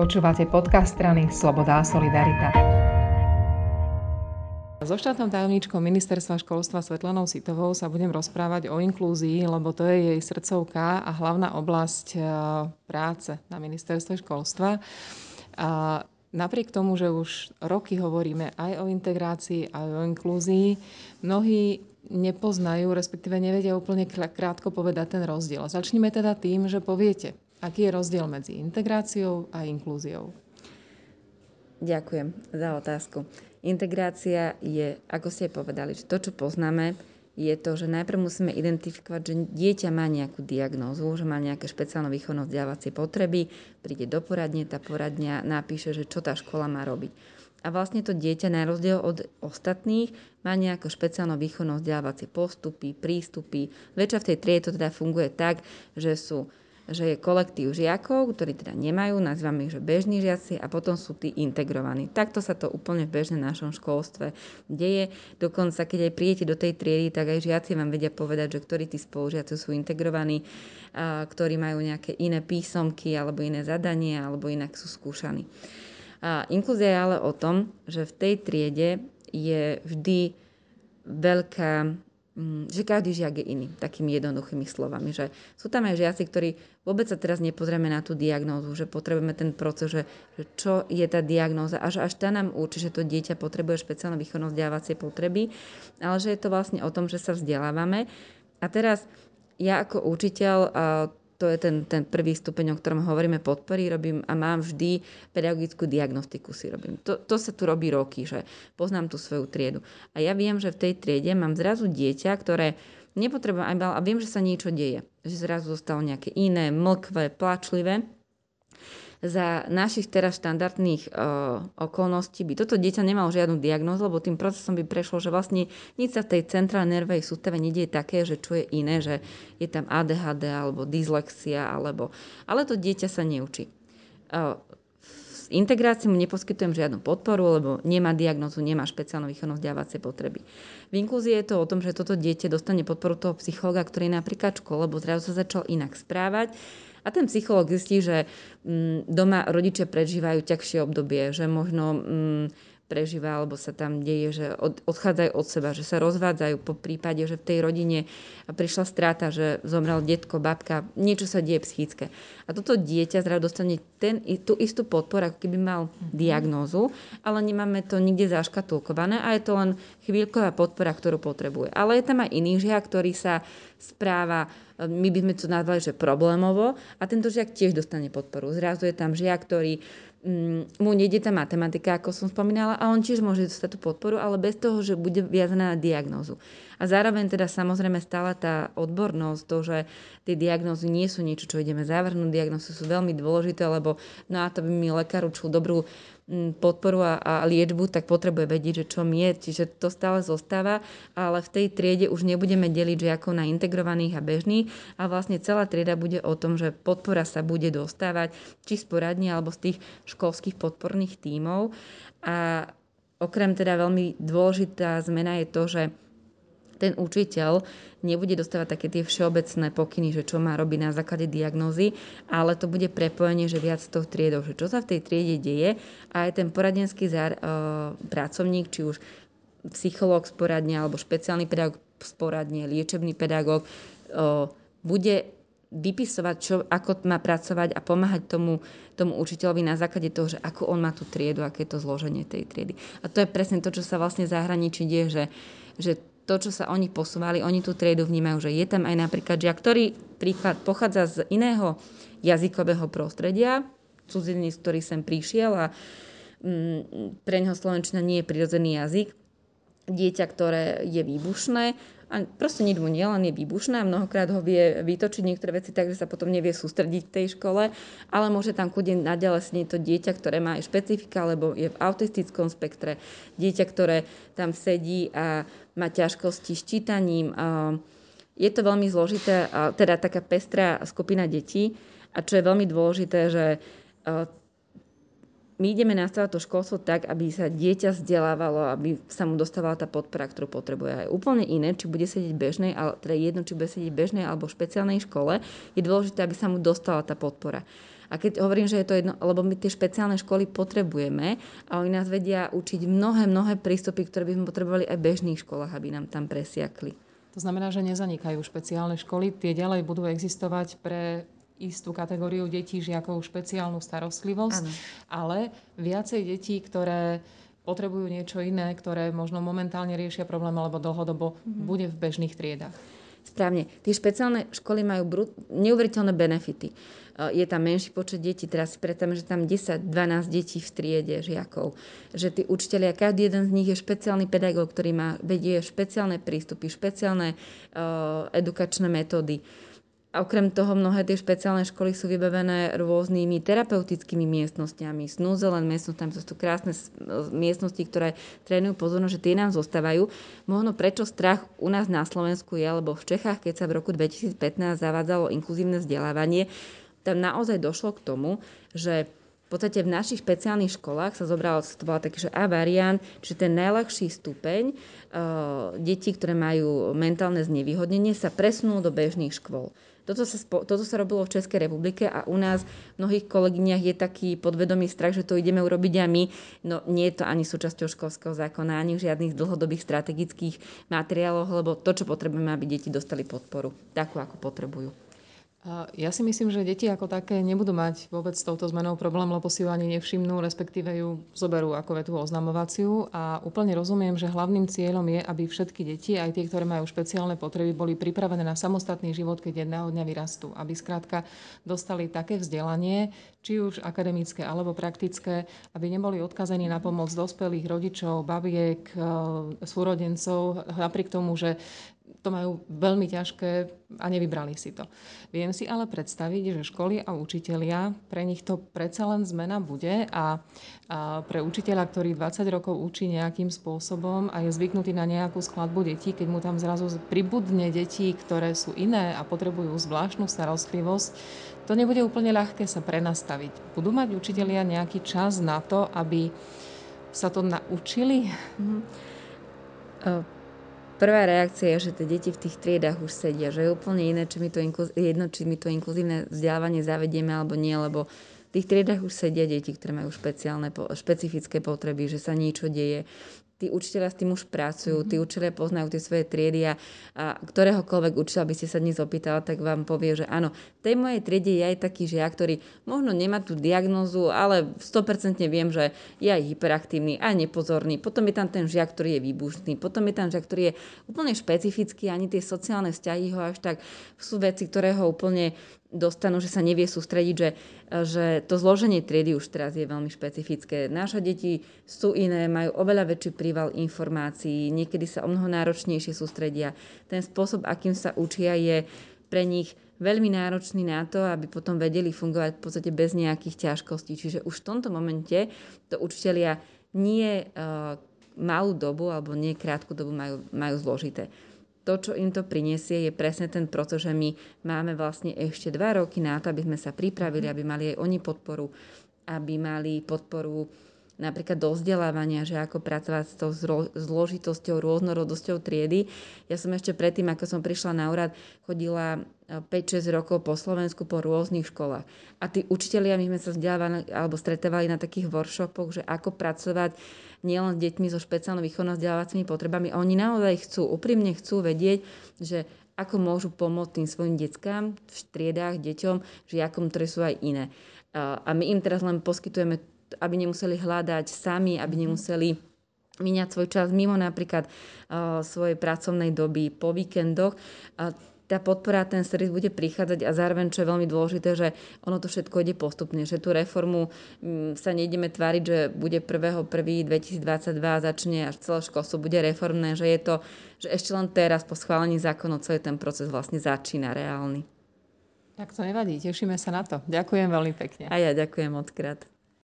Počúvate podcast strany Sloboda a Solidarita. So štátnou tajomníčkou ministerstva školstva Svetlanou Sitovou sa budem rozprávať o inklúzii, lebo to je jej srdcovka a hlavná oblasť e, práce na ministerstve školstva. A napriek tomu, že už roky hovoríme aj o integrácii, aj o inklúzii, mnohí nepoznajú, respektíve nevedia úplne krátko povedať ten rozdiel. Začneme teda tým, že poviete, aký je rozdiel medzi integráciou a inklúziou. Ďakujem za otázku. Integrácia je, ako ste povedali, že to, čo poznáme, je to, že najprv musíme identifikovať, že dieťa má nejakú diagnózu, že má nejaké špeciálne výchovno vzdelávacie potreby, príde do poradne, tá poradňa napíše, že čo tá škola má robiť. A vlastne to dieťa, na rozdiel od ostatných, má nejaké špeciálne výchovno vzdelávacie postupy, prístupy. Väčšia v tej triede to teda funguje tak, že sú že je kolektív žiakov, ktorí teda nemajú, nazývame ich, že bežní žiaci a potom sú tí integrovaní. Takto sa to úplne v bežnom našom školstve deje. Dokonca, keď aj príjete do tej triedy, tak aj žiaci vám vedia povedať, že ktorí tí spolužiaci sú integrovaní, a ktorí majú nejaké iné písomky alebo iné zadanie alebo inak sú skúšaní. A inklúzia je ale o tom, že v tej triede je vždy veľká že každý žiak je iný, takými jednoduchými slovami. Že sú tam aj žiaci, ktorí vôbec sa teraz nepozrieme na tú diagnózu, že potrebujeme ten proces, že, že čo je tá diagnóza a že až tá nám určí, že to dieťa potrebuje špeciálne výchovno vzdelávacie potreby, ale že je to vlastne o tom, že sa vzdelávame. A teraz ja ako učiteľ to je ten, ten prvý stupeň, o ktorom hovoríme, podpory robím a mám vždy pedagogickú diagnostiku si robím. To, to sa tu robí roky, že poznám tú svoju triedu. A ja viem, že v tej triede mám zrazu dieťa, ktoré nepotrebujem aj a viem, že sa niečo deje. Že zrazu zostalo nejaké iné, mlkvé, plačlivé za našich teraz štandardných uh, okolností by toto dieťa nemalo žiadnu diagnózu, lebo tým procesom by prešlo, že vlastne nič sa v tej centrálnej nervovej sústave nedieje také, že čo je iné, že je tam ADHD alebo dyslexia, alebo... ale to dieťa sa neučí. Uh, integrácii mu neposkytujem žiadnu podporu, lebo nemá diagnozu, nemá špeciálnu výchovno vzdelávacie potreby. V inklúzii je to o tom, že toto dieťa dostane podporu toho psychológa, ktorý je napríklad v škole, lebo zrazu sa začal inak správať a ten psychológ zistí, že mm, doma rodičia prežívajú ťažšie obdobie, že možno mm, prežíva, alebo sa tam deje, že od, odchádzajú od seba, že sa rozvádzajú po prípade, že v tej rodine prišla strata, že zomrel detko, babka, niečo sa deje psychické. A toto dieťa zrazu dostane ten, tú istú podporu, ako keby mal mm-hmm. diagnózu, ale nemáme to nikde zaškatulkované a je to len chvíľková podpora, ktorú potrebuje. Ale je tam aj iný žiak, ktorý sa správa my by sme to nazvali, že problémovo a tento žiak tiež dostane podporu. Zrazu je tam žiak, ktorý mm, mu nejde tá matematika, ako som spomínala, a on tiež môže dostať tú podporu, ale bez toho, že bude viazaná na diagnózu. A zároveň teda samozrejme stále tá odbornosť, to, že tie diagnózy nie sú niečo, čo ideme zavrhnúť, diagnózy sú veľmi dôležité, lebo no a to by mi lekár učil dobrú podporu a, a liečbu, tak potrebuje vedieť, že čo je. Čiže to stále zostáva, ale v tej triede už nebudeme deliť žiakov na integrovaných a bežných a vlastne celá trieda bude o tom, že podpora sa bude dostávať či z poradní alebo z tých školských podporných tímov. A okrem teda veľmi dôležitá zmena je to, že ten učiteľ nebude dostávať také tie všeobecné pokyny, že čo má robiť na základe diagnózy, ale to bude prepojenie, že viac tou triedou, že čo sa v tej triede deje a aj ten poradenský zár, e, pracovník, či už psychológ z poradne alebo špeciálny pedagóg z poradne, liečebný pedagóg, e, bude vypisovať, čo, ako má pracovať a pomáhať tomu, tomu učiteľovi na základe toho, že ako on má tú triedu, aké je to zloženie tej triedy. A to je presne to, čo sa vlastne zahraničí deje, že, že to, čo sa oni posúvali, oni tú triedu vnímajú, že je tam aj napríklad žiak, ktorý príklad pochádza z iného jazykového prostredia, cudzinec, ktorý sem prišiel a mm, pre neho slovenčina nie je prirodzený jazyk, dieťa, ktoré je výbušné, a proste nič mu nie, len je výbušné a mnohokrát ho vie vytočiť niektoré veci tak, že sa potom nevie sústrediť v tej škole, ale môže tam kudne naďalej snieť to dieťa, ktoré má aj špecifika, lebo je v autistickom spektre, dieťa, ktoré tam sedí a má ťažkosti s čítaním. Je to veľmi zložité, teda taká pestrá skupina detí a čo je veľmi dôležité, že my ideme nastavať to školstvo tak, aby sa dieťa vzdelávalo, aby sa mu dostávala tá podpora, ktorú potrebuje. Je úplne iné, či bude sedieť bežnej, ale teda jedno, či bude sedieť bežnej alebo špeciálnej škole, je dôležité, aby sa mu dostala tá podpora. A keď hovorím, že je to jedno, lebo my tie špeciálne školy potrebujeme a oni nás vedia učiť mnohé, mnohé prístupy, ktoré by sme potrebovali aj v bežných školách, aby nám tam presiakli. To znamená, že nezanikajú špeciálne školy, tie ďalej budú existovať pre istú kategóriu detí, žiakov špeciálnu starostlivosť, ano. ale viacej detí, ktoré potrebujú niečo iné, ktoré možno momentálne riešia problém alebo dlhodobo, mm-hmm. bude v bežných triedách. Správne. Tie špeciálne školy majú brut- neuveriteľné benefity. E, je tam menší počet detí, teraz si predstavme, že tam 10-12 detí v triede žiakov. Že tí učiteľia, každý jeden z nich je špeciálny pedagóg, ktorý má, vedie špeciálne prístupy, špeciálne uh, edukačné metódy. A okrem toho mnohé tie špeciálne školy sú vybavené rôznymi terapeutickými miestnostiami, snúzelen miestnostiami, to sú krásne miestnosti, ktoré trénujú pozornosť, že tie nám zostávajú. Možno prečo strach u nás na Slovensku je, lebo v Čechách, keď sa v roku 2015 zavádzalo inkluzívne vzdelávanie, tam naozaj došlo k tomu, že v podstate v našich špeciálnych školách sa zobralo, to bola A variant, čiže ten najľahší stupeň uh, detí, ktoré majú mentálne znevýhodnenie, sa presunul do bežných škôl. Toto sa, toto sa robilo v Českej republike a u nás v mnohých kolegyniach je taký podvedomý strach, že to ideme urobiť a my. No nie je to ani súčasťou školského zákona, ani žiadnych dlhodobých strategických materiáloch, lebo to, čo potrebujeme, aby deti dostali podporu, takú, ako potrebujú. Ja si myslím, že deti ako také nebudú mať vôbec s touto zmenou problém, lebo si ju ani nevšimnú, respektíve ju zoberú ako vetu oznamovaciu. A úplne rozumiem, že hlavným cieľom je, aby všetky deti, aj tie, ktoré majú špeciálne potreby, boli pripravené na samostatný život, keď jedného dňa vyrastú. Aby skrátka dostali také vzdelanie, či už akademické alebo praktické, aby neboli odkazení na pomoc dospelých rodičov, babiek, e, súrodencov, napriek tomu, že to majú veľmi ťažké a nevybrali si to. Viem si ale predstaviť, že školy a učitelia, pre nich to predsa len zmena bude a, a pre učiteľa, ktorý 20 rokov učí nejakým spôsobom a je zvyknutý na nejakú skladbu detí, keď mu tam zrazu pribudne detí, ktoré sú iné a potrebujú zvláštnu starostlivosť, to nebude úplne ľahké sa prenastaviť. Budú mať učitelia nejaký čas na to, aby sa to naučili? Mm-hmm. Uh prvá reakcia je, že tie deti v tých triedách už sedia, že je úplne iné, či mi to inkluz- jedno, či my to inkluzívne vzdelávanie zavedieme alebo nie, lebo v tých triedách už sedia deti, ktoré majú špeciálne, špecifické potreby, že sa niečo deje, tí učiteľia s tým už pracujú, tí mhm. učiteľia poznajú tie svoje triedy a, a ktoréhokoľvek učiteľa by ste sa dnes opýtala, tak vám povie, že áno, v tej mojej triede je aj taký žiak, ktorý možno nemá tú diagnózu, ale 100% viem, že je aj hyperaktívny, aj nepozorný. Potom je tam ten žiak, ktorý je výbušný, potom je tam žiak, ktorý je úplne špecifický, ani tie sociálne vzťahy ho až tak sú veci, ktoré ho úplne dostanú, že sa nevie sústrediť, že, že to zloženie triedy už teraz je veľmi špecifické. Naše deti sú iné, majú oveľa väčší príval informácií, niekedy sa o mnoho náročnejšie sústredia. Ten spôsob, akým sa učia, je pre nich veľmi náročný na to, aby potom vedeli fungovať v podstate bez nejakých ťažkostí. Čiže už v tomto momente to učitelia nie uh, malú dobu alebo nie krátku dobu majú, majú zložité to, čo im to prinesie, je presne ten proces, že my máme vlastne ešte dva roky na to, aby sme sa pripravili, mhm. aby mali aj oni podporu, aby mali podporu napríklad do vzdelávania, že ako pracovať s tou zložitosťou, rôznorodosťou triedy. Ja som ešte predtým, ako som prišla na úrad, chodila 5-6 e, rokov po Slovensku po rôznych školách. A tí učitelia, my sme sa vzdelávali alebo stretávali na takých workshopoch, že ako pracovať nielen s deťmi so špeciálno výchovno vzdelávacími potrebami. Oni naozaj chcú, úprimne chcú vedieť, že ako môžu pomôcť tým svojim deckám v striedách, deťom, žiakom, ktoré sú aj iné. A my im teraz len poskytujeme, aby nemuseli hľadať sami, aby nemuseli míňať svoj čas mimo napríklad uh, svojej pracovnej doby po víkendoch. Uh, tá podpora, ten servis bude prichádzať a zároveň, čo je veľmi dôležité, že ono to všetko ide postupne, že tú reformu m, mm, sa nejdeme tváriť, že bude 1.1.2022 začne až celé školstvo bude reformné, že je to, že ešte len teraz po schválení zákonov celý ten proces vlastne začína reálny. Tak to nevadí, tešíme sa na to. Ďakujem veľmi pekne. A ja ďakujem odkrát.